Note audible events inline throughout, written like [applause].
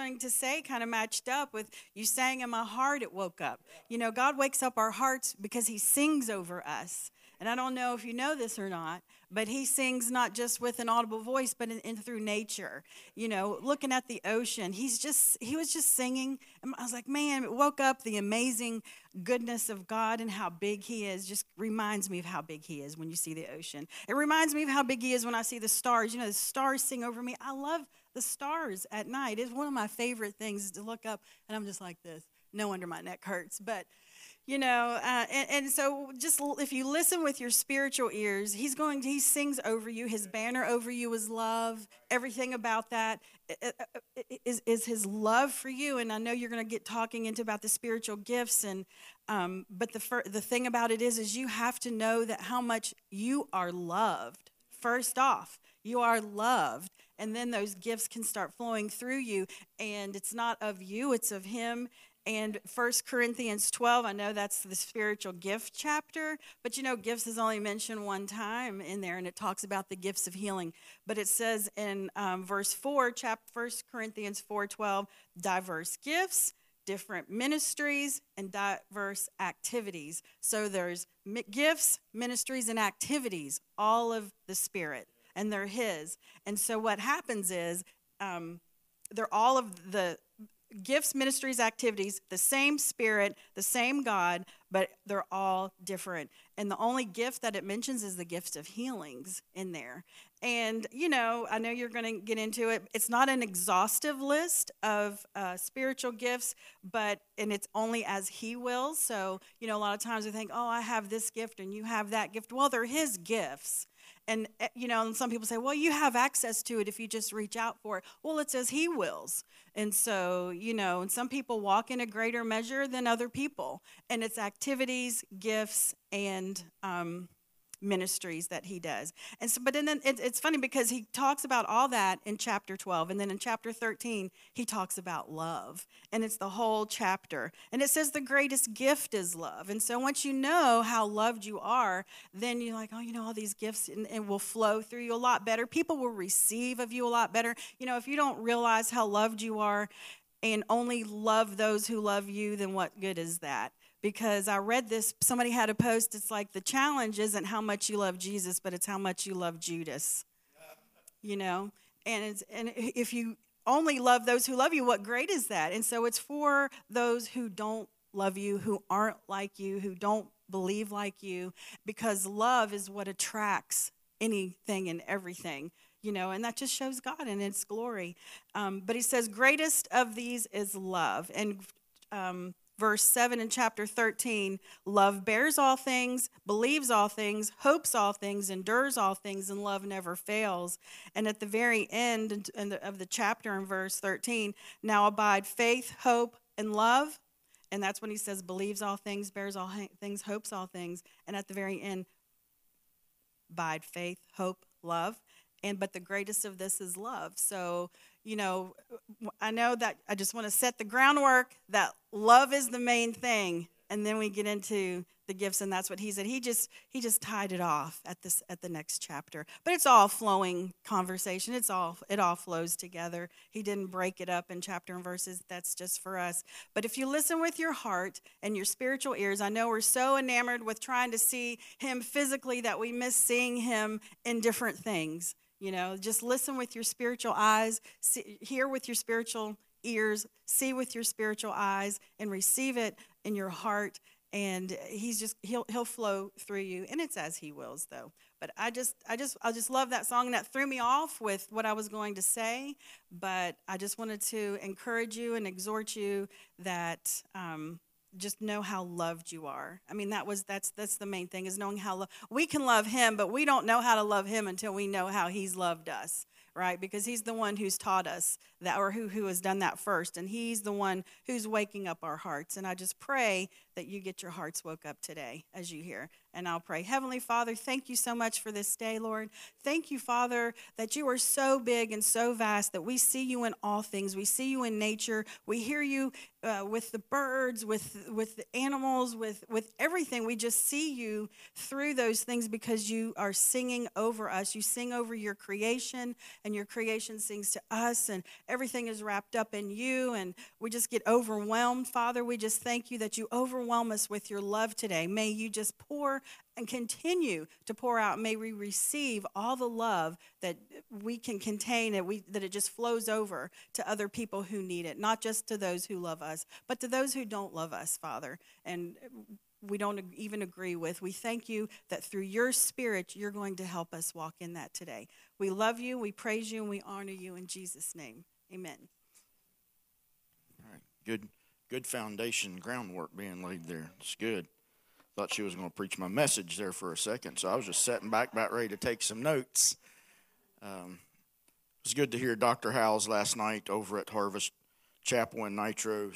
going to say kind of matched up with you saying in my heart it woke up. You know, God wakes up our hearts because he sings over us. And I don't know if you know this or not, but he sings not just with an audible voice, but in, in, through nature. You know, looking at the ocean, he's just he was just singing. And I was like, man, it woke up the amazing goodness of God and how big He is. Just reminds me of how big He is when you see the ocean. It reminds me of how big He is when I see the stars. You know, the stars sing over me. I love the stars at night. It's one of my favorite things to look up, and I'm just like this. No wonder my neck hurts, but you know uh, and, and, so just if you listen with your spiritual ears he's going he sings over you his banner over you is love everything about that is, is his love for you and i know you're going to get talking into about the spiritual gifts and um, but the, fir- the thing about it is is you have to know that how much you are loved first off. You are loved and then those gifts can start flowing through you and it's not of you it's of him and First Corinthians 12, I know that's the spiritual gift chapter, but you know, gifts is only mentioned one time in there, and it talks about the gifts of healing. But it says in um, verse 4, chapter First Corinthians 4 12, diverse gifts, different ministries, and diverse activities. So there's gifts, ministries, and activities, all of the Spirit, and they're His. And so what happens is, um, they're all of the gifts, ministries, activities, the same Spirit, the same God, but they're all different. And the only gift that it mentions is the gift of healings in there. And, you know, I know you're going to get into it. It's not an exhaustive list of uh, spiritual gifts, but, and it's only as He wills. So, you know, a lot of times we think, oh, I have this gift and you have that gift. Well, they're His gifts. And, eh, you know, and some people say, well, you have access to it if you just reach out for it. Well, it says He wills. And so, you know, and some people walk in a greater measure than other people. And it's activities, gifts, and um, ministries that he does. And so, but then it, it's funny because he talks about all that in chapter 12. And then in chapter 13, he talks about love. And it's the whole chapter. And it says the greatest gift is love. And so once you know how loved you are, then you're like, oh, you know, all these gifts and, and will flow through you a lot better. People will receive of you a lot better. You know, if you don't realize how loved you are, and only love those who love you, then what good is that? Because I read this. Somebody had a post. It's like the challenge isn't how much you love Jesus, but it's how much you love Judas. You know, and it's, and if you only love those who love you, what great is that? And so it's for those who don't love you, who aren't like you, who don't believe like you, because love is what attracts anything and everything you know, and that just shows God and its glory. Um, but he says, greatest of these is love. And um, verse 7 in chapter 13 love bears all things, believes all things, hopes all things, endures all things, and love never fails. And at the very end of the chapter in verse 13, now abide faith, hope, and love. And that's when he says, believes all things, bears all things, hopes all things. And at the very end, abide faith, hope, love. And but the greatest of this is love. So you know, I know that I just want to set the groundwork that love is the main thing, and then we get into the gifts, and that's what he said. He just he just tied it off at this at the next chapter. But it's all flowing conversation. It's all it all flows together. He didn't break it up in chapter and verses. That's just for us. But if you listen with your heart and your spiritual ears, I know we're so enamored with trying to see him physically that we miss seeing him in different things. You know, just listen with your spiritual eyes, see, hear with your spiritual ears, see with your spiritual eyes, and receive it in your heart. And he's just he'll he'll flow through you, and it's as he wills, though. But I just I just I just love that song, and that threw me off with what I was going to say. But I just wanted to encourage you and exhort you that um, just know how loved you are. I mean, that was that's that's the main thing is knowing how lo- we can love him, but we don't know how to love him until we know how he's loved us, right? Because he's the one who's taught us that or who who has done that first, and he's the one who's waking up our hearts. And I just pray that you get your hearts woke up today as you hear. And I'll pray. Heavenly Father, thank you so much for this day, Lord. Thank you, Father, that you are so big and so vast that we see you in all things. We see you in nature. We hear you uh, with the birds, with with the animals, with with everything. We just see you through those things because you are singing over us. You sing over your creation, and your creation sings to us, and everything is wrapped up in you. And we just get overwhelmed, Father. We just thank you that you overwhelm us with your love today. May you just pour and continue to pour out. May we receive all the love that we can contain, that, we, that it just flows over to other people who need it, not just to those who love us, but to those who don't love us, Father. And we don't even agree with. We thank you that through your spirit, you're going to help us walk in that today. We love you, we praise you, and we honor you in Jesus' name. Amen. All right. Good, good foundation groundwork being laid there. It's good. Thought she was going to preach my message there for a second, so I was just sitting back, about ready to take some notes. Um, it was good to hear Dr. Howells last night over at Harvest Chapel in Nitro.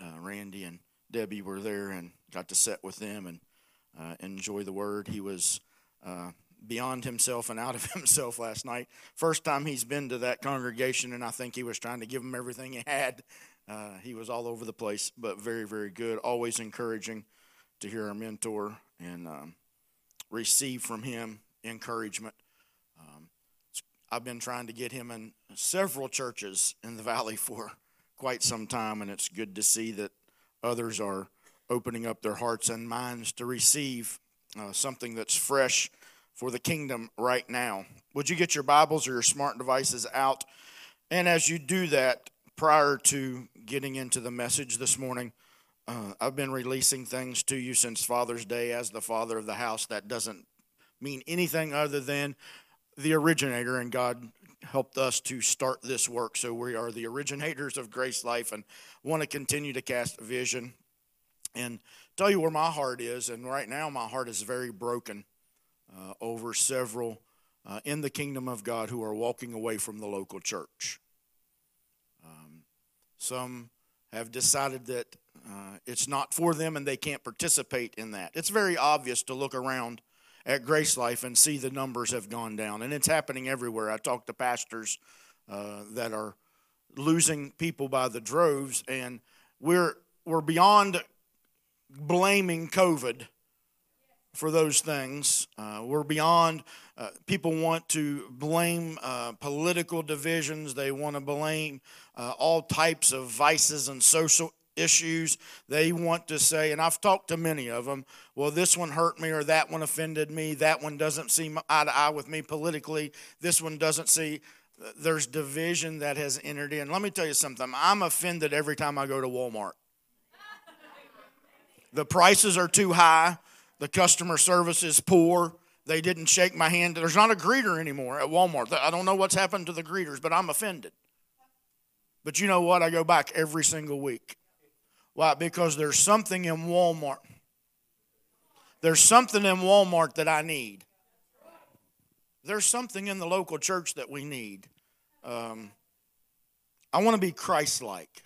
Uh, Randy and Debbie were there and got to sit with them and uh, enjoy the word. He was uh, beyond himself and out of [laughs] himself last night. First time he's been to that congregation, and I think he was trying to give them everything he had. Uh, he was all over the place, but very, very good. Always encouraging to hear our mentor and um, receive from him encouragement. Um, I've been trying to get him in several churches in the valley [laughs] for quite some time, and it's good to see that others are opening up their hearts and minds to receive uh, something that's fresh for the kingdom right now. Would you get your Bibles or your smart devices out? And as you do that, prior to getting into the message this morning, uh, I've been releasing things to you since Father's Day as the father of the house. That doesn't mean anything other than the originator, and God helped us to start this work. So we are the originators of Grace Life and want to continue to cast vision and tell you where my heart is. And right now, my heart is very broken uh, over several uh, in the kingdom of God who are walking away from the local church. Some have decided that uh, it's not for them and they can't participate in that. It's very obvious to look around at Grace Life and see the numbers have gone down, and it's happening everywhere. I talk to pastors uh, that are losing people by the droves, and we're we're beyond blaming COVID for those things. Uh, we're beyond. Uh, people want to blame uh, political divisions. They want to blame uh, all types of vices and social issues. They want to say, and I've talked to many of them, well, this one hurt me or that one offended me. That one doesn't seem eye to eye with me politically. This one doesn't see. There's division that has entered in. Let me tell you something. I'm offended every time I go to Walmart. The prices are too high. The customer service is poor. They didn't shake my hand. There's not a greeter anymore at Walmart. I don't know what's happened to the greeters, but I'm offended. But you know what? I go back every single week. Why? Because there's something in Walmart. There's something in Walmart that I need. There's something in the local church that we need. Um, I want to be Christ like.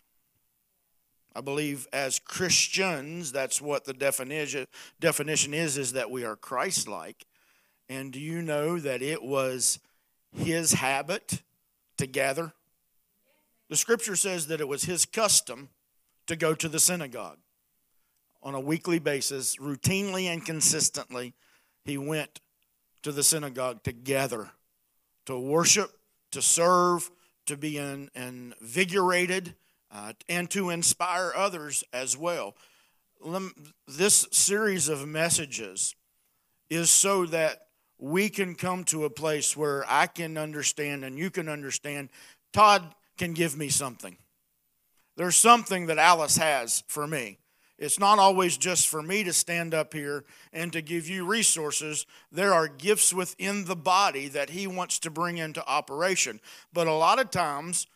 I believe as Christians, that's what the definition definition is, is that we are Christ like. And do you know that it was his habit to gather? The scripture says that it was his custom to go to the synagogue. On a weekly basis, routinely and consistently, he went to the synagogue to gather, to worship, to serve, to be in, invigorated, uh, and to inspire others as well. This series of messages is so that we can come to a place where I can understand and you can understand. Todd can give me something. There's something that Alice has for me. It's not always just for me to stand up here and to give you resources. There are gifts within the body that He wants to bring into operation. But a lot of times,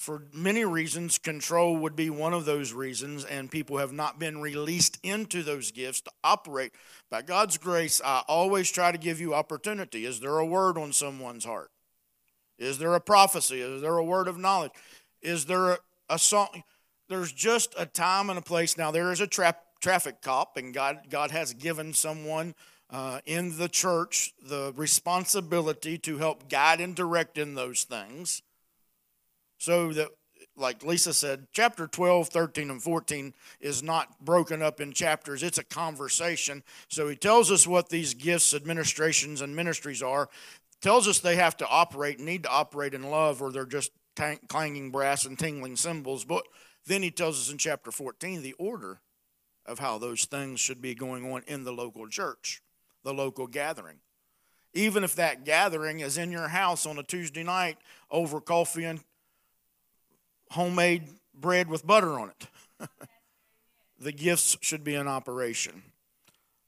for many reasons, control would be one of those reasons, and people have not been released into those gifts to operate. By God's grace, I always try to give you opportunity. Is there a word on someone's heart? Is there a prophecy? Is there a word of knowledge? Is there a, a song? there's just a time and a place. Now, there is a trap, traffic cop, and God, God has given someone uh, in the church the responsibility to help guide and direct in those things. So that, like Lisa said, chapter 12, 13, and 14 is not broken up in chapters, it's a conversation. So he tells us what these gifts, administrations, and ministries are, tells us they have to operate, need to operate in love, or they're just clanging brass and tingling cymbals. But then he tells us in chapter 14 the order of how those things should be going on in the local church the local gathering. Even if that gathering is in your house on a Tuesday night over coffee and homemade bread with butter on it, [laughs] the gifts should be in operation.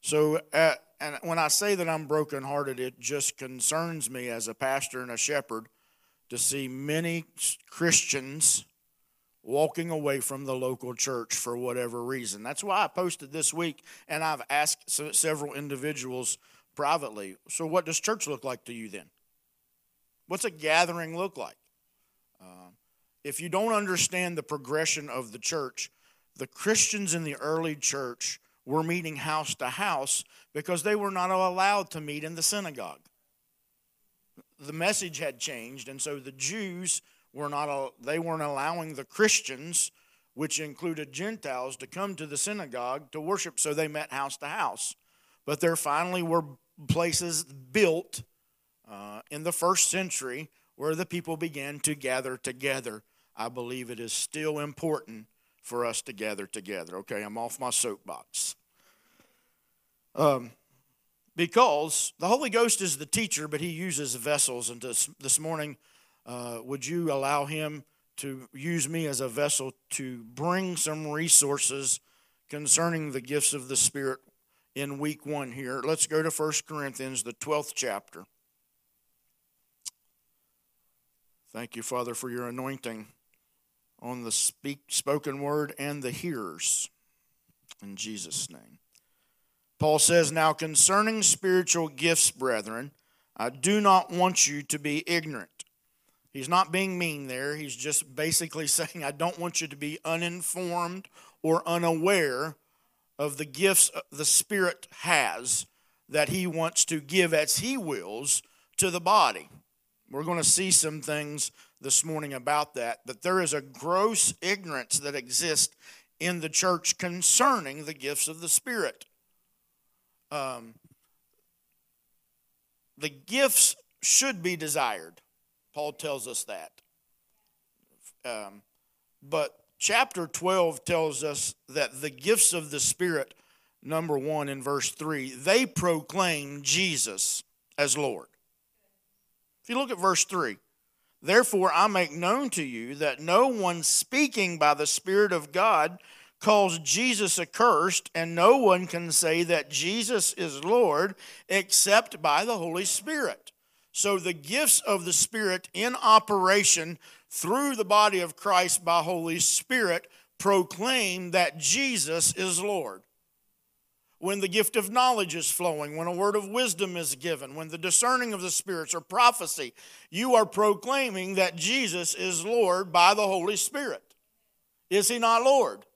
So, uh, and when I say that I'm brokenhearted, it just concerns me as a pastor and a shepherd to see many Christians walking away from the local church for whatever reason. That's why I posted this week, and I've asked several individuals privately. So, what does church look like to you then? What's a gathering look like? If you don't understand the progression of the church, the Christians in the early church were meeting house to house because they were not allowed to meet in the synagogue. The message had changed, and so the Jews were not they weren't allowing the Christians, which included Gentiles, to come to the synagogue to worship. So they met house to house. But there finally were places built uh, in the first century where the people began to gather together. I believe it is still important for us to gather together. Okay, I'm off my soapbox. Um, because the Holy Ghost is the teacher, but he uses vessels. And this, this morning, uh, would you allow him to use me as a vessel to bring some resources concerning the gifts of the Spirit in week one here? Let's go to 1 Corinthians, the 12th chapter. Thank you, Father, for your anointing on the speak, spoken word and the hearers. In Jesus' name. Paul says, Now concerning spiritual gifts, brethren, I do not want you to be ignorant. He's not being mean there. He's just basically [laughs] saying, I don't want you to be uninformed or unaware of the gifts uh, the Spirit has that He wants to give as He wills to the body. We're going to see some things this morning about that, that there is a gross ignorance that exists in the church concerning the gifts of the Spirit. Um, the gifts should be desired. Paul tells us that. Um, but chapter 12 tells us that the gifts of the Spirit, number one in verse 3, they proclaim Jesus as Lord. If you look at verse 3, therefore I make known to you that no one speaking by the Spirit of God calls Jesus accursed, and no one can say that Jesus is Lord except by the Holy Spirit. So the gifts of the Spirit in operation through the body of Christ by Holy Spirit proclaim that Jesus is Lord. When the gift of knowledge is flowing, when a word of wisdom is given, when the discerning of the spirits or prophecy, you are proclaiming that Jesus is Lord by the Holy Spirit. Is he not Lord?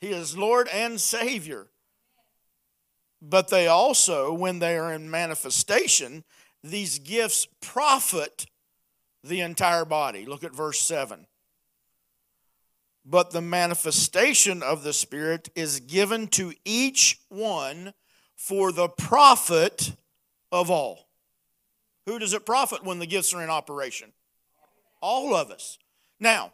He is Lord and Savior. But they also, when they are in manifestation, these gifts profit the entire body. Look at verse 7. But the manifestation of the Spirit is given to each one for the profit of all. Who does it profit when the gifts are in operation? All of us. Now,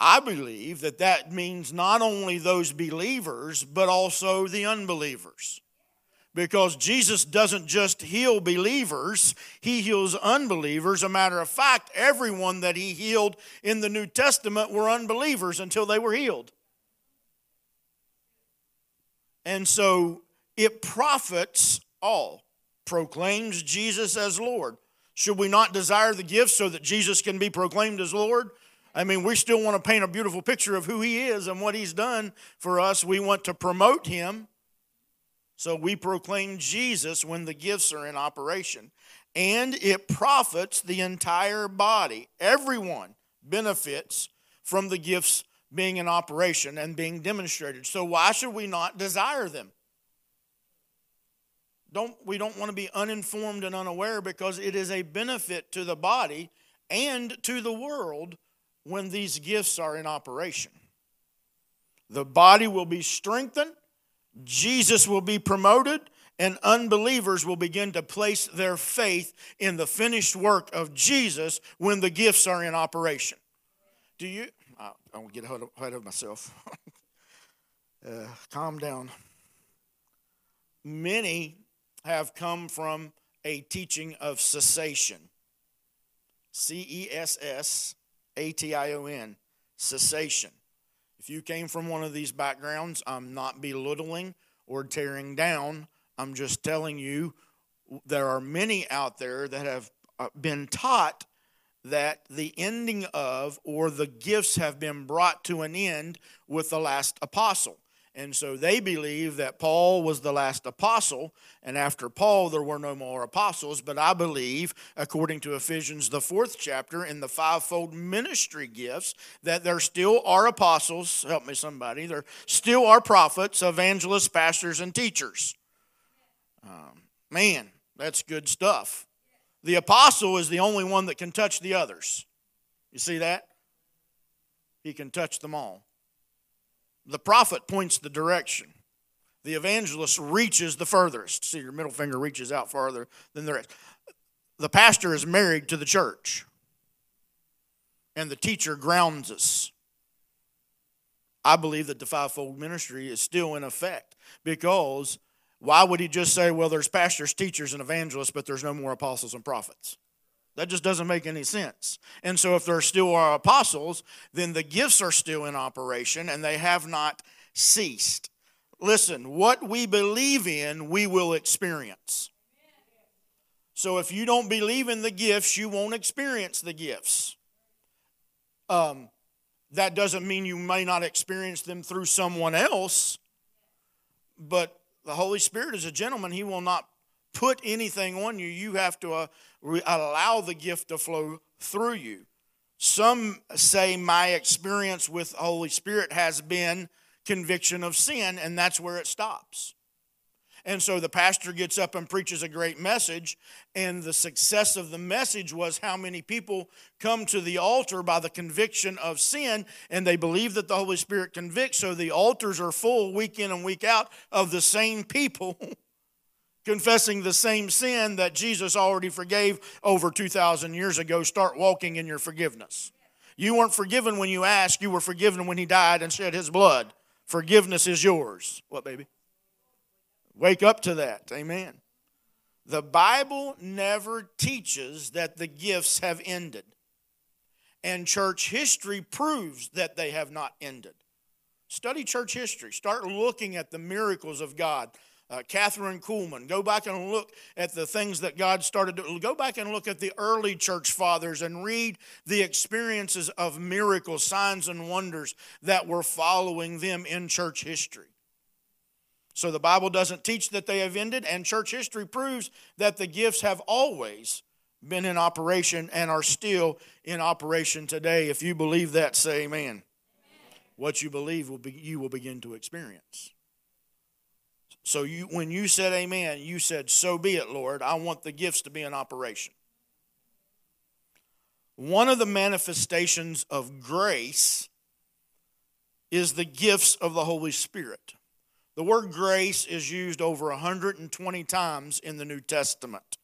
I believe that that means not only those believers, but also the unbelievers because Jesus doesn't just heal believers, he heals unbelievers. A matter of fact, everyone that he healed in the New Testament were unbelievers until they were healed. And so it profits all, proclaims Jesus as Lord. Should we not desire the gift so that Jesus can be proclaimed as Lord? I mean, we still want to paint a beautiful picture of who he is and what he's done for us. We want to promote him. So we proclaim Jesus when the gifts are in operation. And it profits the entire body. Everyone benefits from the gifts being in operation and being demonstrated. So why should we not desire them? Don't we don't want to be uninformed and unaware because it is a benefit to the body and to the world when these gifts are in operation. The body will be strengthened, Jesus will be promoted, and unbelievers will begin to place their faith in the finished work of Jesus when the gifts are in operation. Do you? I, won't get ahead of myself. [laughs] uh, calm down. Many have come from a teaching of cessation. C E S S A T I O N, cessation. If you came from one of these backgrounds, I'm not belittling or tearing down I'm just telling you there are many out there that have uh, been taught that the ending of or the gifts have been brought to an end with the last apostle. And so they believe that Paul was the last apostle, and after Paul, there were no more apostles. But I believe, according to Ephesians, the fourth chapter, in the fivefold ministry gifts, that there still are apostles. Help me, somebody. There still are prophets, evangelists, pastors, and teachers. Um, man, that's good stuff. The apostle is the only one that can touch the others. You see that? He can touch them all. The prophet points the direction. The evangelist reaches the furthest. See, your middle finger reaches out farther than the rest. The pastor is married to the church, and the teacher grounds us. I believe that the fivefold ministry is still in effect because why would he just say, well, there's pastors, teachers, and evangelists, but there's no more apostles and prophets? That just doesn't make any sense. And so, if there still are apostles, then the gifts are still in operation and they have not ceased. Listen, what we believe in, we will experience. So, if you don't believe in the gifts, you won't experience the gifts. Um, that doesn't mean you may not experience them through someone else, but the Holy Spirit is a gentleman. He will not put anything on you. You have to uh, re- allow the gift to flow through you. Some say my experience with the Holy Spirit has been conviction of sin, and that's where it stops. And so the pastor gets up and preaches a great message, and the success of the message was how many people come to the altar by the conviction of sin, and they believe that the Holy Spirit convicts. So the altars are full week in and week out of the same people [laughs] confessing the same sin that Jesus already forgave over 2,000 years ago. Start walking in your forgiveness. You weren't forgiven when you asked, you were forgiven when He died and shed His blood. Forgiveness is yours. What, baby? Wake up to that. Amen. The Bible never teaches that the gifts have ended. And church history proves that they have not ended. Study church history. Start looking at the miracles of God. Uh, Kathryn Kuhlman, go back and look at the things that God started to go back and look at the early church fathers and read the experiences of miracles, signs, and wonders that were following them in church history. So the Bible doesn't teach that they have ended, and church history proves that the gifts have always been in operation and are still in operation today. If you believe that, say amen. amen. What you believe will be, you will begin to experience. So you, when you said amen, you said, So be it, Lord. I want the gifts to be in operation. One of the manifestations of grace is the gifts of the Holy Spirit. The word grace is used over 120 times in the New Testament.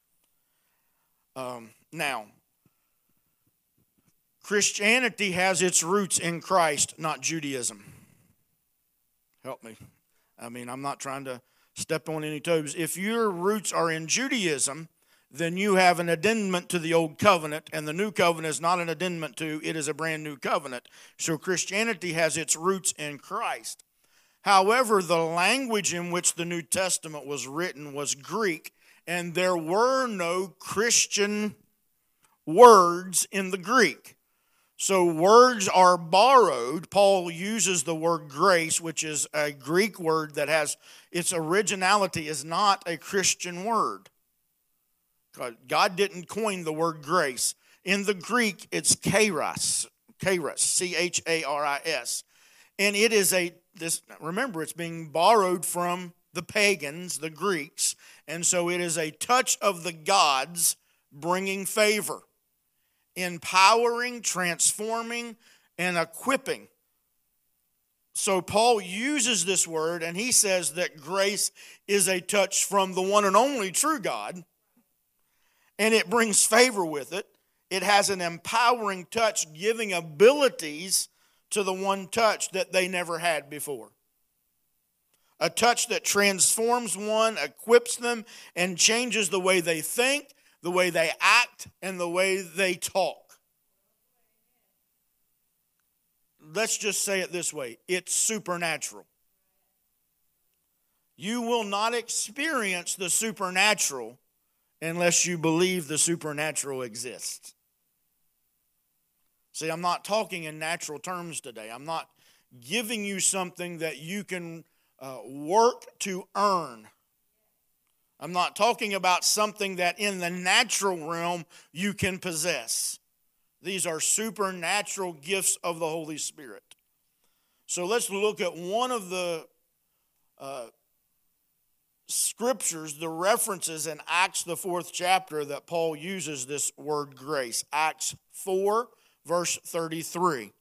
Um, now, Christianity has its roots in Christ, not Judaism. Help me. I mean, I'm not trying to step on any toes. If your roots are in Judaism, then you have an addendum to the old covenant, and the new covenant is not an addendum to, it is a brand new covenant. So Christianity has its roots in Christ. However, the language in which the New Testament was written was Greek, and there were no Christian words in the Greek. So words are borrowed. Paul uses the word grace, which is a Greek word that has its originality is not a Christian word. God didn't coin the word grace. In the Greek, it's charis, charis, C H A R I S. And it is a this remember it's being borrowed from the pagans, the Greeks, and so it is a touch of the gods bringing favor, empowering, transforming, and equipping. So Paul uses this word and he says that grace is a touch from the one and only true God, and it brings favor with it. It has an empowering touch, giving abilities to the one touch that they never had before. A touch that transforms one, equips them, and changes the way they think, the way they act, and the way they talk. Let's just say it this way it's supernatural. You will not experience the supernatural unless you believe the supernatural exists. See, I'm not talking in natural terms today. I'm not giving you something that you can uh, work to earn. I'm not talking about something that in the natural realm you can possess. These are supernatural gifts of the Holy Spirit. So let's look at one of the uh, scriptures, the references in Acts, the fourth chapter, that Paul uses this word grace. Acts 4, verse 33.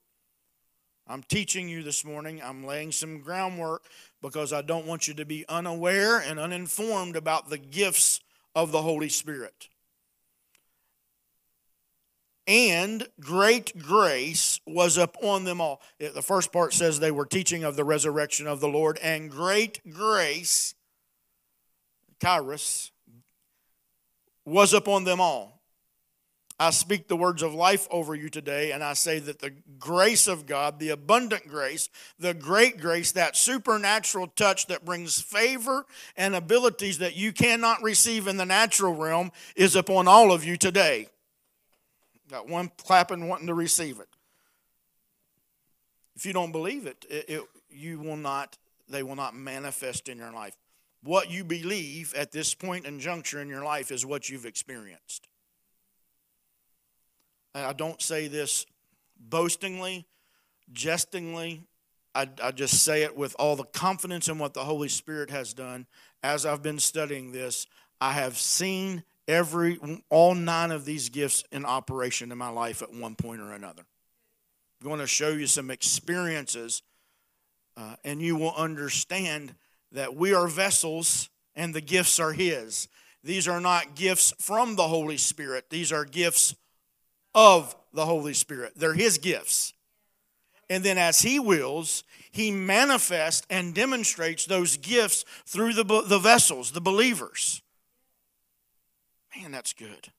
I'm teaching you this morning. I'm laying some groundwork because I don't want you to be unaware and uninformed about the gifts of the Holy Spirit. And great grace was upon them all. The first part says they were teaching of the resurrection of the Lord, and great grace, charis, was upon them all. I speak the words of life over you today, and I say that the grace of God, the abundant grace, the great grace, that supernatural touch that brings favor and abilities that you cannot receive in the natural realm, is upon all of you today. Got one clapping, wanting to receive it. If you don't believe it, it, it you will not. They will not manifest in your life. What you believe at this point and juncture in your life is what you've experienced. I don't say this boastingly, jestingly. I, I, just say it with all the confidence in what the Holy Spirit has done. As I've been studying this, I have seen every all nine of these gifts in operation in my life at one point or another. I'm going to show you some experiences, uh, and you will understand that we are vessels and the gifts are His. These are not gifts from the Holy Spirit, these are gifts of the Holy Spirit. They're His gifts. And then, as He wills, He manifests and demonstrates those gifts through the, the vessels, the believers. Man, that's good.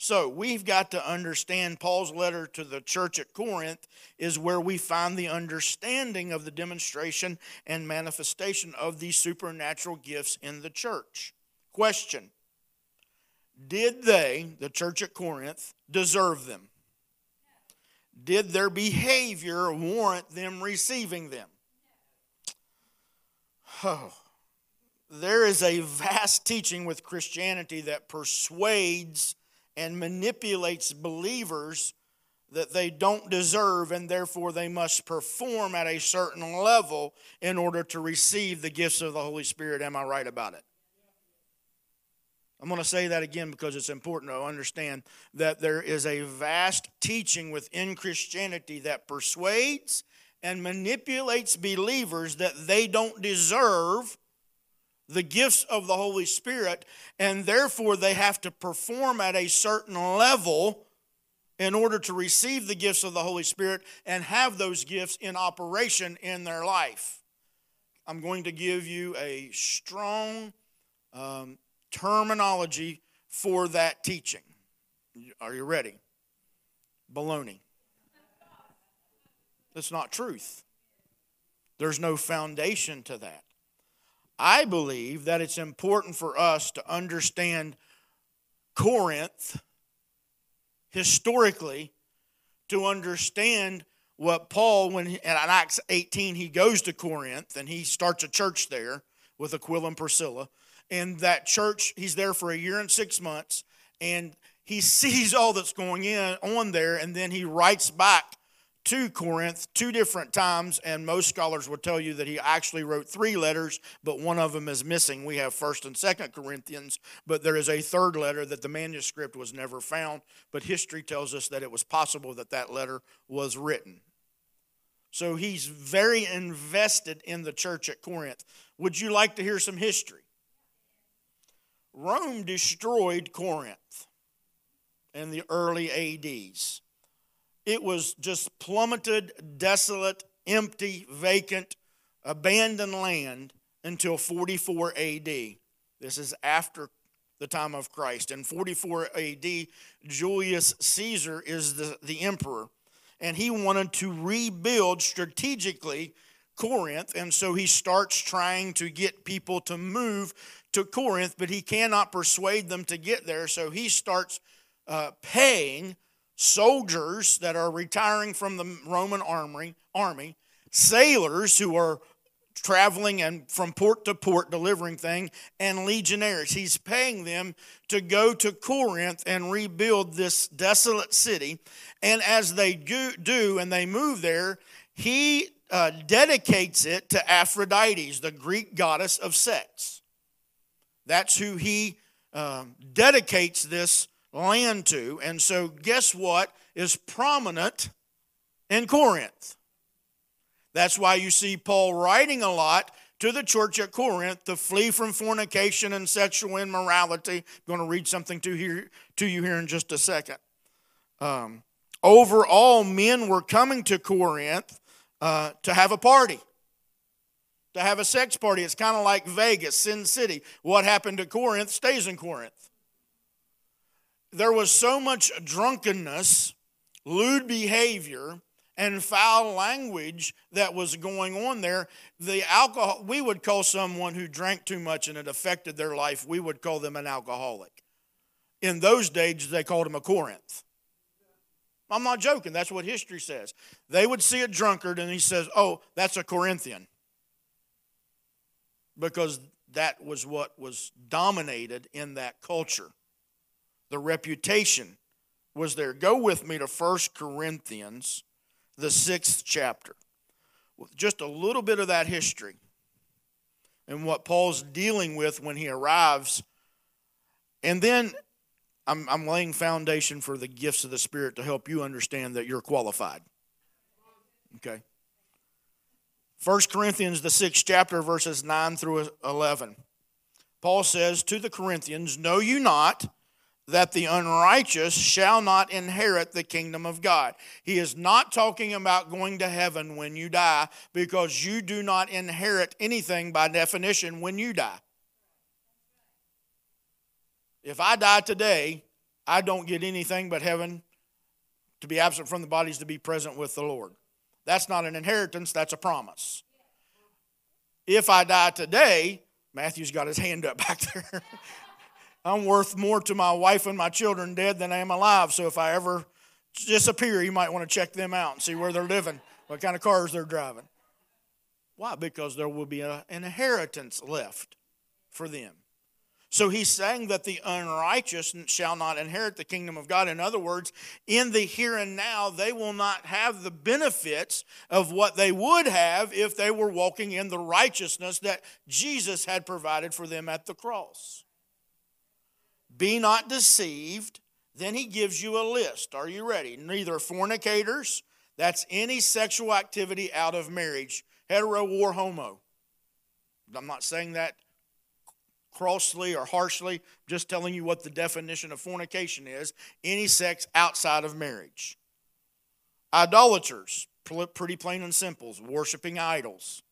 So, we've got to understand Paul's letter to the church at Corinth is where we find the understanding of the demonstration and manifestation of these supernatural gifts in the church. Question did they, the church at Corinth, deserve them? Did their behavior warrant them receiving them? Oh, there is a vast teaching with Christianity that persuades and manipulates believers that they don't deserve and therefore they must perform at a certain level in order to receive the gifts of the Holy Spirit. Am I right about it? I'm going to say that again because it's important to understand that there is a vast teaching within Christianity that persuades and manipulates believers that they don't deserve the gifts of the Holy Spirit, and therefore they have to perform at a certain level in order to receive the gifts of the Holy Spirit and have those gifts in operation in their life. I'm going to give you a strong um, terminology for that teaching. Are you ready? Baloney. That's not truth. There's no foundation to that. I believe that it's important for us to understand Corinth historically to understand what Paul, when in Acts 18, he goes to Corinth and he starts a church there with Aquila and Priscilla in that church. He's there for a year and six months, and he [laughs] sees all that's going in on there, and then he writes back to Corinth two different times, and most scholars will tell you that he actually wrote three letters, but one of them is missing. We have First and Second Corinthians, but there is a third letter that the manuscript was never found. But history tells us that it was possible that that letter was written. So he's very invested in the church at Corinth. Would you like to hear some history? Rome destroyed Corinth in the early ADs. It was just plummeted, desolate, empty, vacant, abandoned land until 44 AD. This is after the time of Christ. In 44 AD, Julius Caesar is the, the emperor, and he wanted to rebuild strategically Corinth, and so he starts trying to get people to move to Corinth, but he cannot persuade them to get there, so he starts uh, paying soldiers that are retiring from the Roman army, army sailors who are traveling and from port to port delivering things, and legionaries. He's paying them to go to Corinth and rebuild this desolate city. And as they do and they move there, he uh, dedicates it to Aphrodite, the Greek goddess of sex. That's who he uh, dedicates this land to. And so, guess what is prominent in Corinth? That's why you see Paul writing a lot to the church at Corinth to flee from fornication and sexual immorality. I'm going to read something to, here, to you here in just a second. Um, overall, men were coming to Corinth uh, to have a party, to have a sex party. It's kind of like Vegas, Sin City. What happened to Corinth stays in Corinth there was so much drunkenness, lewd behavior, and foul language that was going on there. The alcohol, we would call someone who drank too much and it affected their life, we would call them an alcoholic. In those days, they called him a Corinth. I'm not joking. That's what history says. They would see a drunkard and he says, Oh, that's a Corinthian. Because that was what was dominated in that culture. The reputation was there. Go with me to 1 Corinthians, the sixth chapter. With just a little bit of that history and what Paul's dealing with when he arrives. And then I'm, I'm laying foundation for the gifts of the Spirit to help you understand that you're qualified. Okay. 1 Corinthians, the sixth chapter, verses 9 through 11. Paul says to the Corinthians, Know you not that the unrighteous shall not inherit the kingdom of God. He is not talking about going to heaven when you die because you do not inherit anything by definition when you die. If I die today, I don't get anything but heaven to be absent from the bodies to be present with the Lord. That's not an inheritance, that's a promise. If I die today, Matthew's got his hand up [laughs] back there. I'm worth more to my wife and my children dead than I am alive. So if I ever disappear, you might want to check them out and see where they're living, what kind of cars they're driving. Why? Because there will be an inheritance left for them. So he's saying that the unrighteous shall not inherit the kingdom of God. In other words, in the here and now, they will not have the benefits of what they would have if they were walking in the righteousness that Jesus had provided for them at the cross. Be not deceived. Then he gives you a list. Are you ready? Neither fornicators, that's any sexual activity out of marriage, hetero or homo. I'm not saying that crossly or harshly, just telling you what the definition of fornication is any sex outside of marriage. Idolaters, pretty plain and simple, worshiping idols.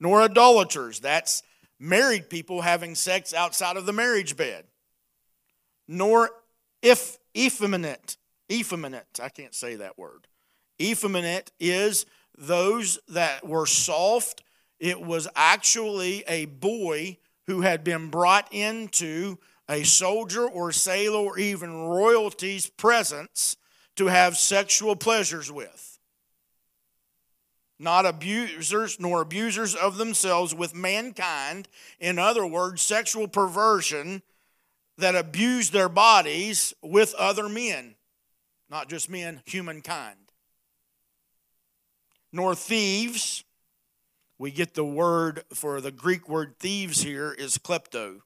Nor idolaters, that's married people having sex outside of the marriage bed nor if effeminate. Effeminate, I can't say that word. Effeminate is those that were soft. It was actually a boy who had been brought into a soldier or sailor or even royalty's presence to have sexual pleasures with. Not abusers nor abusers of themselves with mankind. In other words, sexual perversion that abuse their bodies with other men, not just men, humankind. nor thieves. We get the word for the Greek word thieves here is klepto,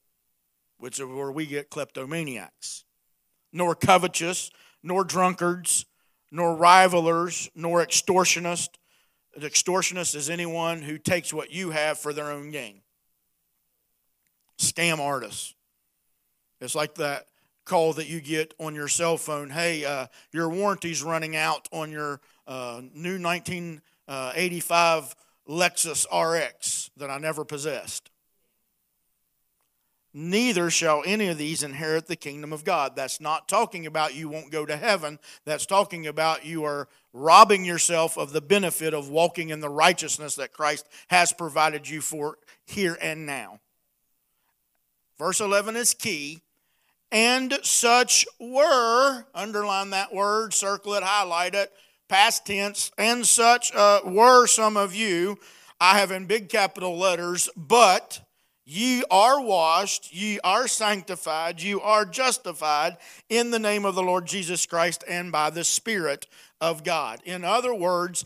which is where we get kleptomaniacs. Nor covetous, nor drunkards, nor rivalers, nor extortionists. An extortionist is anyone who takes what you have for their own gain. Scam artists. It's like that call that you get on your cell phone. Hey, uh, your warranty's running out on your uh, new 1985 Lexus RX that I never possessed. Neither shall any of these inherit the kingdom of God. That's not talking about you won't go to heaven. That's talking about you are robbing yourself of the benefit of walking in the righteousness that Christ has provided you for here and now. Verse 11 is key. And such were, underline that word, circle it, highlight it, past tense, and such uh, were some of you. I have in big capital letters, but Ye are washed, ye are sanctified, you are justified in the name of the Lord Jesus Christ and by the Spirit of God. In other words,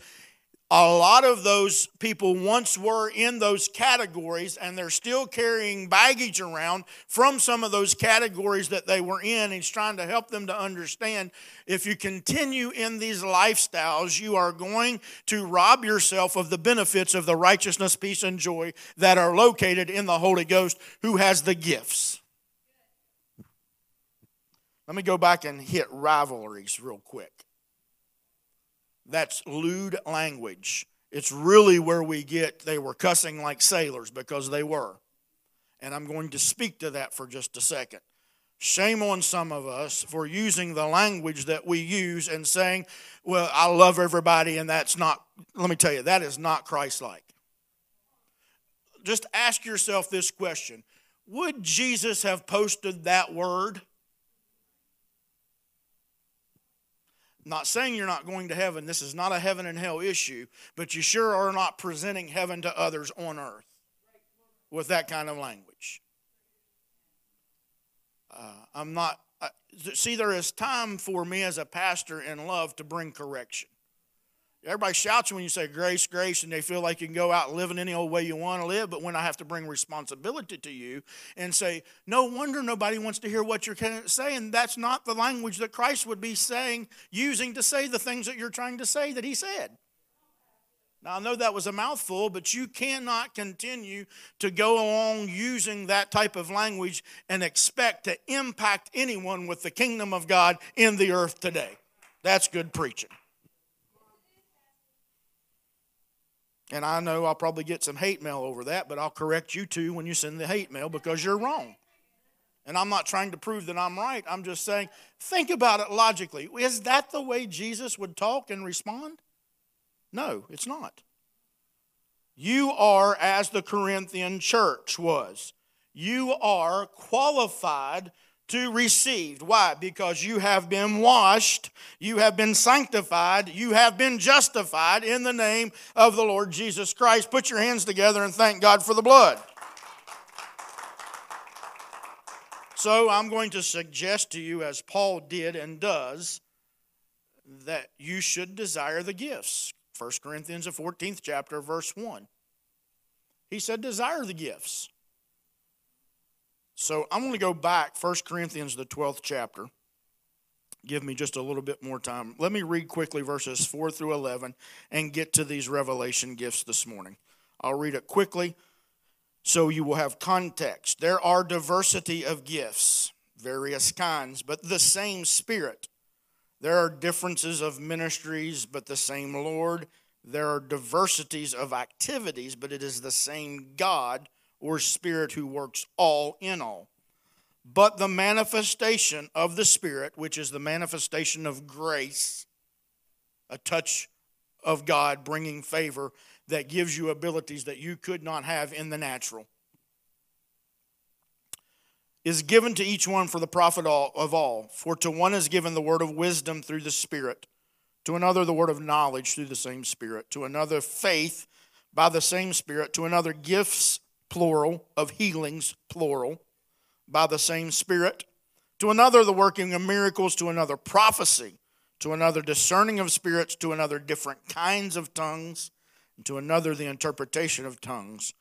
a lot of those people once were in those categories and they're still carrying baggage around from some of those categories that they were in. He's trying to help them to understand if you continue in these lifestyles, you are going to rob yourself of the benefits of the righteousness, peace, and joy that are located in the Holy Ghost who has the gifts. Let me go back and hit revilers real quick. That's lewd language. It's really where we get they were cussing like sailors because they were. And I'm going to speak to that for just a second. Shame on some of us for using the language that we use and saying, well, I love everybody, and that's not, let me tell you, that is not Christ like. Just ask yourself this question Would Jesus have posted that word? Not saying you're not going to heaven. This is not a heaven and hell issue, but you sure are not presenting heaven to others on earth with that kind of language. Uh, I'm not, uh, see, there is time for me as a pastor in love to bring correction. Everybody shouts when you say grace, grace, and they feel like you can go out living any old way you want to live. But when I have to bring responsibility to you and say, no wonder nobody wants to hear what you're saying, that's not the language that Christ would be saying, using to say the things that you're trying to say that he said. Now, I know that was a mouthful, but you cannot continue to go along using that type of language and expect to impact anyone with the kingdom of God in the earth today. That's good preaching. And I know I'll probably get some hate mail over that, but I'll correct you too when you send the hate mail because you're wrong. And I'm not trying to prove that I'm right. I'm just saying, think about it logically. Is that the way Jesus would talk and respond? No, it's not. You are as the Corinthian church was. You are qualified to receive. Why? Because you have been washed, you have been sanctified, you have been justified in the name of the Lord Jesus Christ. Put your hands together and thank God for the blood. So I'm going to suggest to you, as Paul did and does, that you should desire the gifts. 1 Corinthians, the 14th chapter, verse 1. He said, Desire the gifts. So I'm going to go back, 1 Corinthians, the 12th chapter. Give me just a little bit more time. Let me read quickly verses 4 through 11 and get to these revelation gifts this morning. I'll read it quickly so you will have context. There are diversity of gifts, various kinds, but the same Spirit. There are differences of ministries, but the same Lord. There are diversities of activities, but it is the same God or Spirit who works all in all. But the manifestation of the Spirit, which is the manifestation of grace, a touch of God bringing favor that gives you abilities that you could not have in the natural, is given to each one for the profit of all. For to one is given the word of wisdom through the Spirit, to another the word of knowledge through the same Spirit, to another faith by the same Spirit, to another gifts plural, of healings, plural, by the same Spirit. To another, the working of miracles. To another, prophecy. to another discerning of spirits, to another different kinds of tongues, and to another the interpretation of tongues.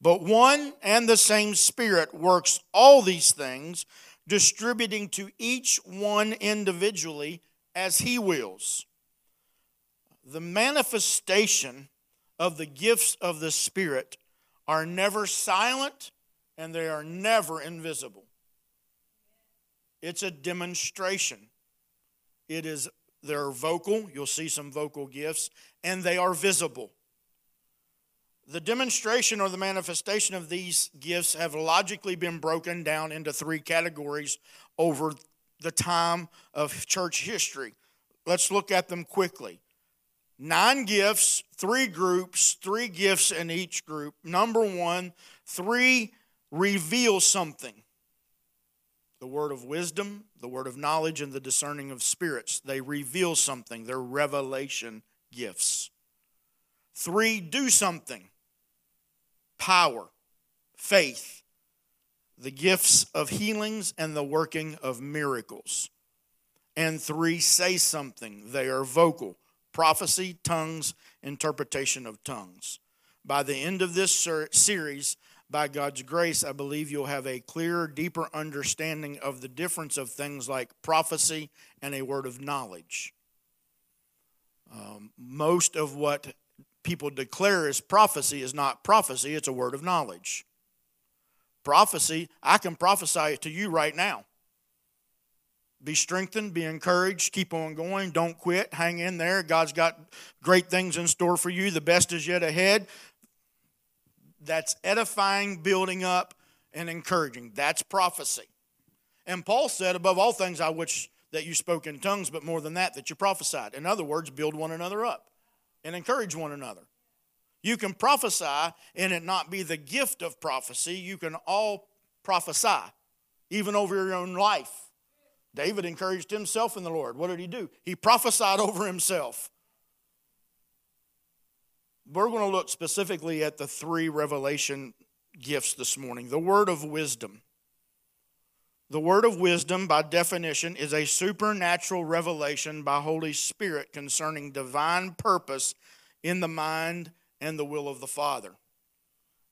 But one and the same Spirit works all these things, distributing to each one individually as he wills. The manifestation of the gifts of the Spirit are never silent and they are never invisible. It's a demonstration. It is they're vocal, you'll see some vocal gifts, and they are visible. The demonstration or the manifestation of these gifts have logically been broken down into three categories over the time of church history. Let's look at them quickly. Nine gifts, three groups, three gifts in each group. Number one, three reveal something the word of wisdom, the word of knowledge, and the discerning of spirits. They reveal something, they're revelation gifts. Three, do something power, faith, the gifts of healings, and the working of miracles. And three, say something. They are vocal prophecy, tongues, interpretation of tongues. By the end of this series, by God's grace, I believe you'll have a clearer, deeper understanding of the difference of things like prophecy and a word of knowledge. Um, most of what people declare as prophecy is not prophecy, it's a word of knowledge. Prophecy, I can prophesy it to you right now. Be strengthened, be encouraged, keep on going, don't quit, hang in there. God's got great things in store for you. The best is yet ahead. That's edifying, building up, and encouraging. That's prophecy. And Paul said, above all things, I wish that you spoke in tongues, but more than that, that you prophesied. In other words, build one another up and encourage one another. You can prophesy and it not be the gift of prophecy. You can all prophesy, even over your own life. David encouraged himself in the Lord. What did he do? He prophesied over himself. We're going to look specifically at the three revelation gifts this morning. The word of wisdom. The word of wisdom, by definition, is a supernatural revelation by Holy Spirit concerning divine purpose in the mind and the will of the Father.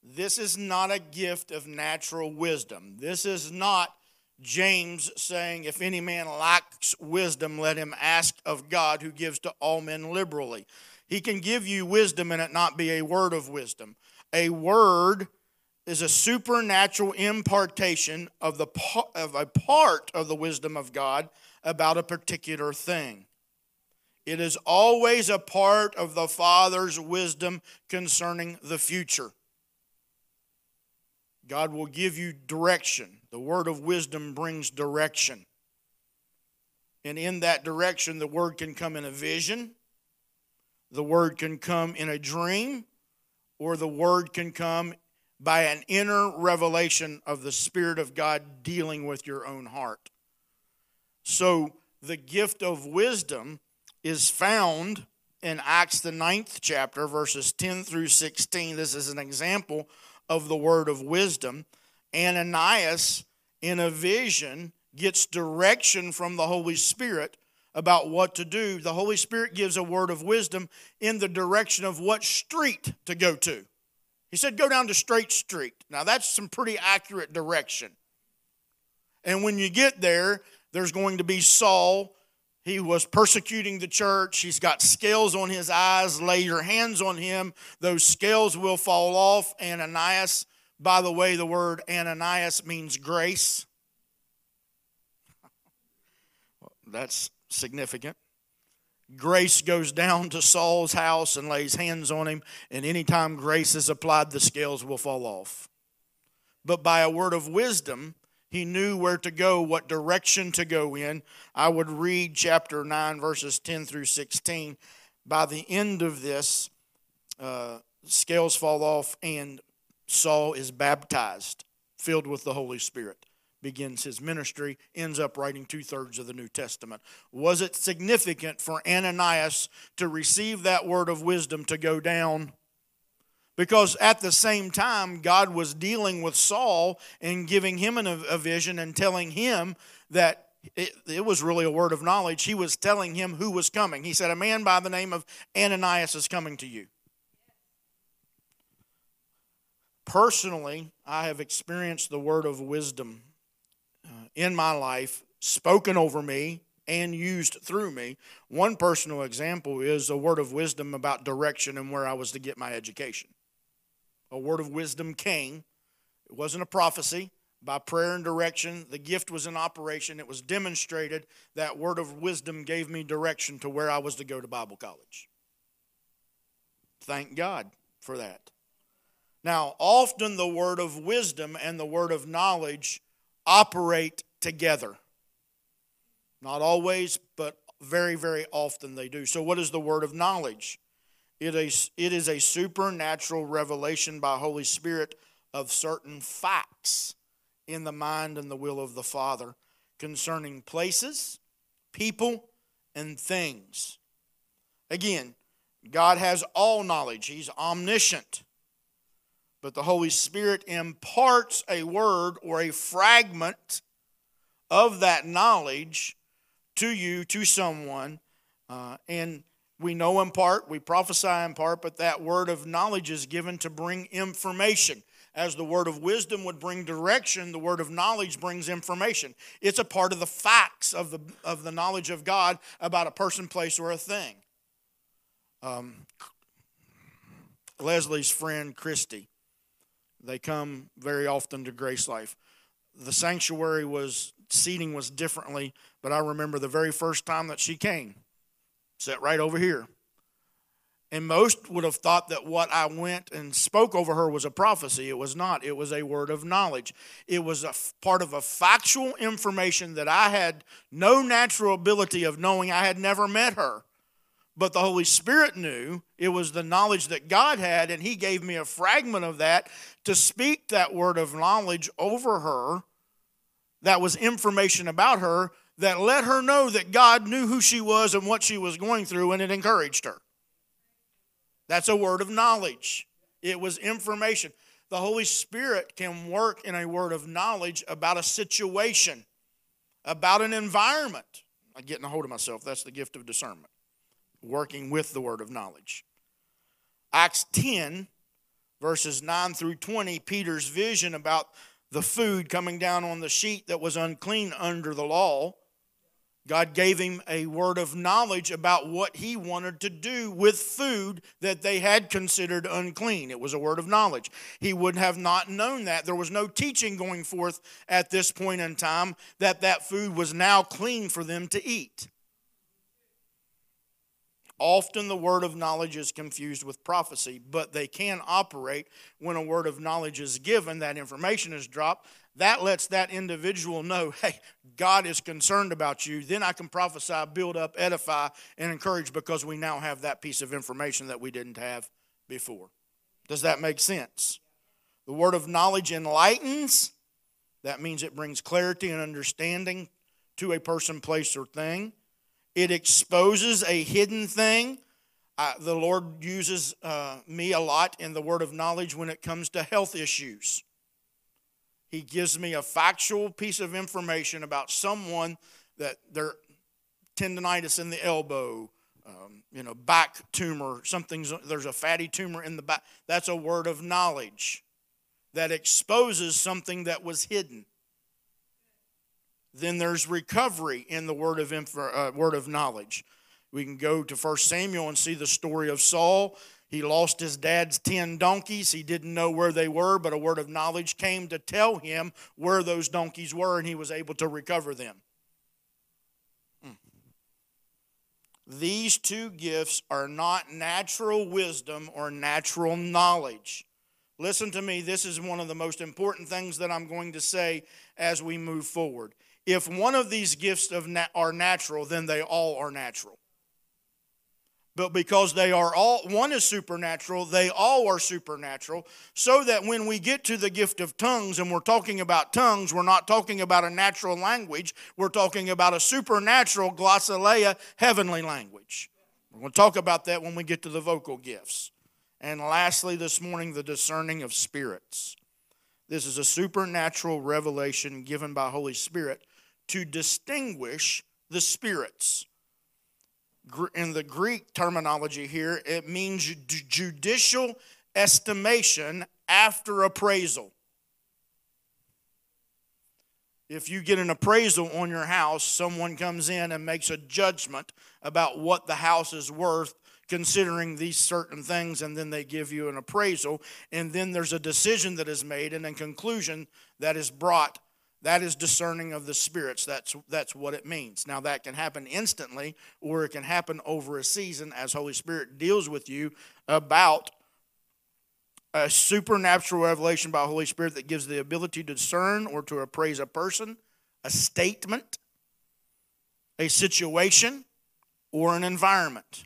This is not a gift of natural wisdom. This is not James saying, If any man lacks wisdom, let him ask of God who gives to all men liberally. He can give you wisdom and it not be a word of wisdom. A word is a supernatural impartation of, the, of a part of the wisdom of God about a particular thing. It is always a part of the Father's wisdom concerning the future. God will give you direction. The word of wisdom brings direction. And in that direction, the word can come in a vision, the word can come in a dream, or the word can come by an inner revelation of the Spirit of God dealing with your own heart. So, the gift of wisdom is found in Acts, the ninth chapter, verses 10 through 16. This is an example of the word of wisdom. Ananias, in a vision, gets direction from the Holy Spirit about what to do, the Holy Spirit gives a word of wisdom in the direction of what street to go to. He said, Go down to Straight Street. Now, that's some pretty accurate direction. And when you get there, there's going to be Saul. He was persecuting the church. He's got scales on his eyes. Lay your hands on him. Those scales will fall off. Ananias, by the way, the word Ananias means grace. [laughs] That's significant. Grace goes down to Saul's house and lays hands on him, and anytime grace is applied, the scales will fall off. But by a word of wisdom, he knew where to go, what direction to go in. I would read chapter 9, verses 10 through 16. By the end of this, uh, scales fall off, and Saul is baptized, filled with the Holy Spirit begins his ministry, ends up writing two thirds of the New Testament. Was it significant for Ananias to receive that word of wisdom to go down? Because at the same time, God was dealing with Saul and giving him a vision and telling him that it, it was really a word of knowledge. He was telling him who was coming. He said, A man by the name of Ananias is coming to you. Personally, I have experienced the word of wisdom uh, in my life, spoken over me and used through me. One personal example is a word of wisdom about direction and where I was to get my education. A word of wisdom came. It wasn't a prophecy, by prayer and direction. The gift was in operation. It was demonstrated. That word of wisdom gave me direction to where I was to go to Bible college. Thank God for that. Now, often the word of wisdom and the word of knowledge operate together. Not always, but very, very often they do. So, what is the word of knowledge? It is, it is a supernatural revelation by Holy Spirit of certain facts in the mind and the will of the Father concerning places, people, and things. Again, God has all knowledge, He's omniscient. But the Holy Spirit imparts a word or a fragment of that knowledge to you, to someone. Uh, and we know in part, we prophesy in part, but that word of knowledge is given to bring information. As the word of wisdom would bring direction, the word of knowledge brings information. It's a part of the facts of the, of the knowledge of God about a person, place, or a thing. Um, Leslie's friend, Christy, they come very often to Grace Life. The sanctuary was, seating was differently, but I remember the very first time that she came, sat right over here and most would have thought that what I went and spoke over her was a prophecy. It was not. It was a word of knowledge. It was a part of a factual information that I had no natural ability of knowing. I had never met her. But the Holy Spirit knew. It was the knowledge that God had, and He gave me a fragment of that to speak that word of knowledge over her. That was information about her that let her know that God knew who she was and what she was going through, and it encouraged her. That's a word of knowledge. It was information. The Holy Spirit can work in a word of knowledge about a situation, about an environment. I'm getting a hold of myself. That's the gift of discernment, working with the word of knowledge. Acts 10, verses 9 through 20, Peter's vision about the food coming down on the sheet that was unclean under the law God gave him a word of knowledge about what he wanted to do with food that they had considered unclean. It was a word of knowledge. He would have not known that. There was no teaching going forth at this point in time that that food was now clean for them to eat. Often the word of knowledge is confused with prophecy, but they can operate when a word of knowledge is given, that information is dropped, that lets that individual know, hey, God is concerned about you. Then I can prophesy, build up, edify, and encourage because we now have that piece of information that we didn't have before. Does that make sense? The word of knowledge enlightens. That means it brings clarity and understanding to a person, place, or thing. It exposes a hidden thing. I, the Lord uses uh, me a lot in the word of knowledge when it comes to health issues. He gives me a factual piece of information about someone that their tendonitis in the elbow, um, you know, back tumor, something's there's a fatty tumor in the back. That's a word of knowledge that exposes something that was hidden. Then there's recovery in the word of uh, word of knowledge. We can go to 1 Samuel and see the story of Saul he lost his dad's 10 donkeys. He didn't know where they were, but a word of knowledge came to tell him where those donkeys were, and he was able to recover them. Hmm. These two gifts are not natural wisdom or natural knowledge. Listen to me, this is one of the most important things that I'm going to say as we move forward. If one of these gifts of na- are natural, then they all are natural but because they are all, one is supernatural, they all are supernatural, so that when we get to the gift of tongues and we're talking about tongues, we're not talking about a natural language, we're talking about a supernatural glossolalia, heavenly language. We're going to talk about that when we get to the vocal gifts. And lastly, this morning, the discerning of spirits. This is a supernatural revelation given by Holy Spirit to distinguish the spirits. In the Greek terminology here, it means judicial estimation after appraisal. If you get an appraisal on your house, someone comes in and makes a judgment about what the house is worth considering these certain things, and then they give you an appraisal, and then there's a decision that is made, and a conclusion that is brought. That is discerning of the spirits. That's, that's what it means. Now, that can happen instantly, or it can happen over a season as Holy Spirit deals with you about a supernatural revelation by Holy Spirit that gives the ability to discern or to appraise a person, a statement, a situation, or an environment.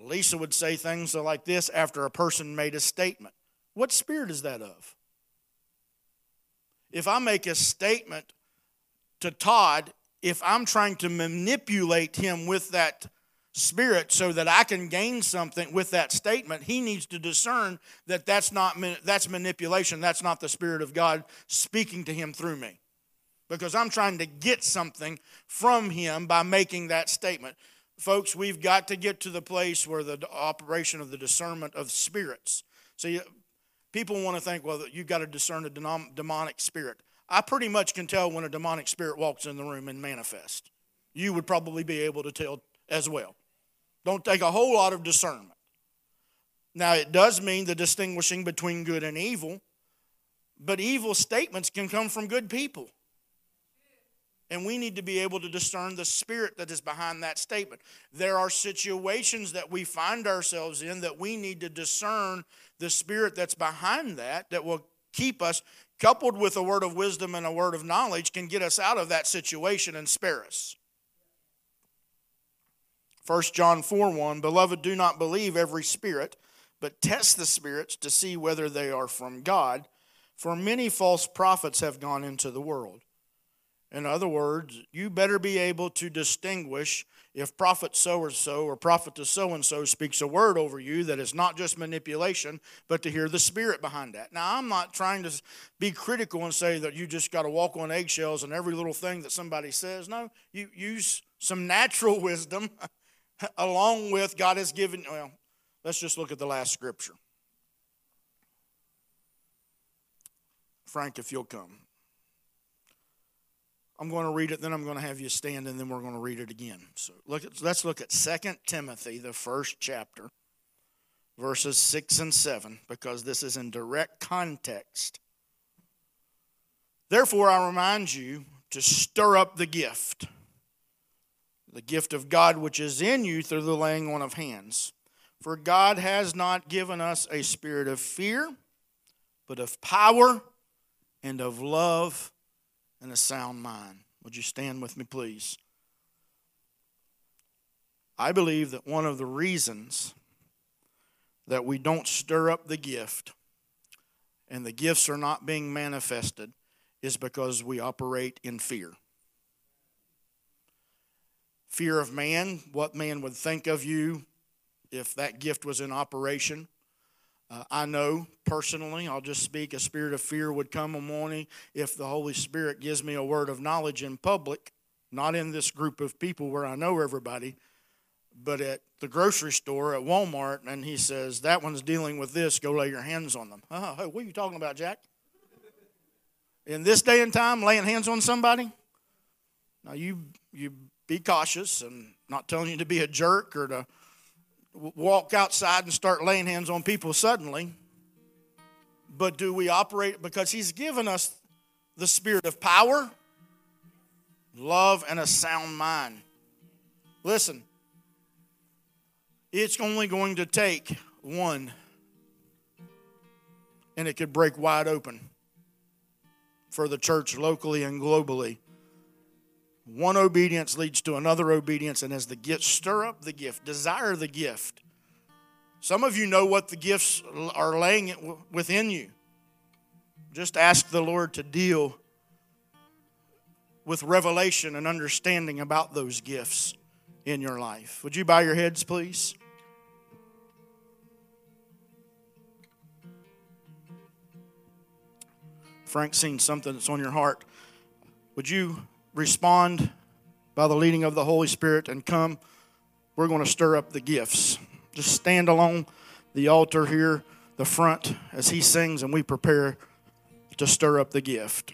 Lisa would say things like this after a person made a statement. What spirit is that of? If I make a statement to Todd, if I'm trying to manipulate him with that spirit so that I can gain something with that statement, he needs to discern that that's not that's manipulation. That's not the spirit of God speaking to him through me. Because I'm trying to get something from him by making that statement. Folks, we've got to get to the place where the operation of the discernment of spirits. See, people want to think, well, you've got to discern a demonic spirit. I pretty much can tell when a demonic spirit walks in the room and manifests. You would probably be able to tell as well. Don't take a whole lot of discernment. Now, it does mean the distinguishing between good and evil, but evil statements can come from good people. And we need to be able to discern the spirit that is behind that statement. There are situations that we find ourselves in that we need to discern the spirit that's behind that, that will keep us, coupled with a word of wisdom and a word of knowledge, can get us out of that situation and spare us. 1 John 4 1 Beloved, do not believe every spirit, but test the spirits to see whether they are from God, for many false prophets have gone into the world. In other words, you better be able to distinguish if prophet so or so or prophet to so and so speaks a word over you that is not just manipulation, but to hear the spirit behind that. Now, I'm not trying to be critical and say that you just got to walk on eggshells and every little thing that somebody says. No, you use some natural [laughs] wisdom [laughs] along with God has given, well, let's just look at the last scripture. Frank, if you'll come. I'm going to read it, then I'm going to have you stand, and then we're going to read it again. So look at, let's look at 2 Timothy, the first chapter, verses 6 and 7, because this is in direct context. Therefore, I remind you to stir up the gift the gift of God which is in you through the laying on of hands. For God has not given us a spirit of fear, but of power and of love and a sound mind. Would you stand with me, please? I believe that one of the reasons that we don't stir up the gift and the gifts are not being manifested is because we operate in fear fear of man, what man would think of you if that gift was in operation. Uh, I know personally, I'll just speak, a spirit of fear would come on me if the Holy Spirit gives me a word of knowledge in public, not in this group of people where I know everybody, but at the grocery store at Walmart, and he says, That one's dealing with this, go lay your hands on them. Oh, hey, what are you talking about, Jack? In this day and time, laying hands on somebody? Now, you, you be cautious. I'm not telling you to be a jerk or to walk outside and start laying hands on people suddenly. But do we operate because He's given us the spirit of power, love, and a sound mind? Listen, it's only going to take one, and it could break wide open for the church locally and globally one obedience leads to another obedience, and as the gift, stir up the gift, desire the gift. Some of you know what the gifts are laying within you. Just ask the Lord to deal with revelation and understanding about those gifts in your life. Would you bow your heads, please? Frank's seen something that's on your heart. Would you respond by the leading of the Holy Spirit and come, we're going to stir up the gifts. Just stand along the altar here, the front, as he sings, and we prepare to stir up the gift.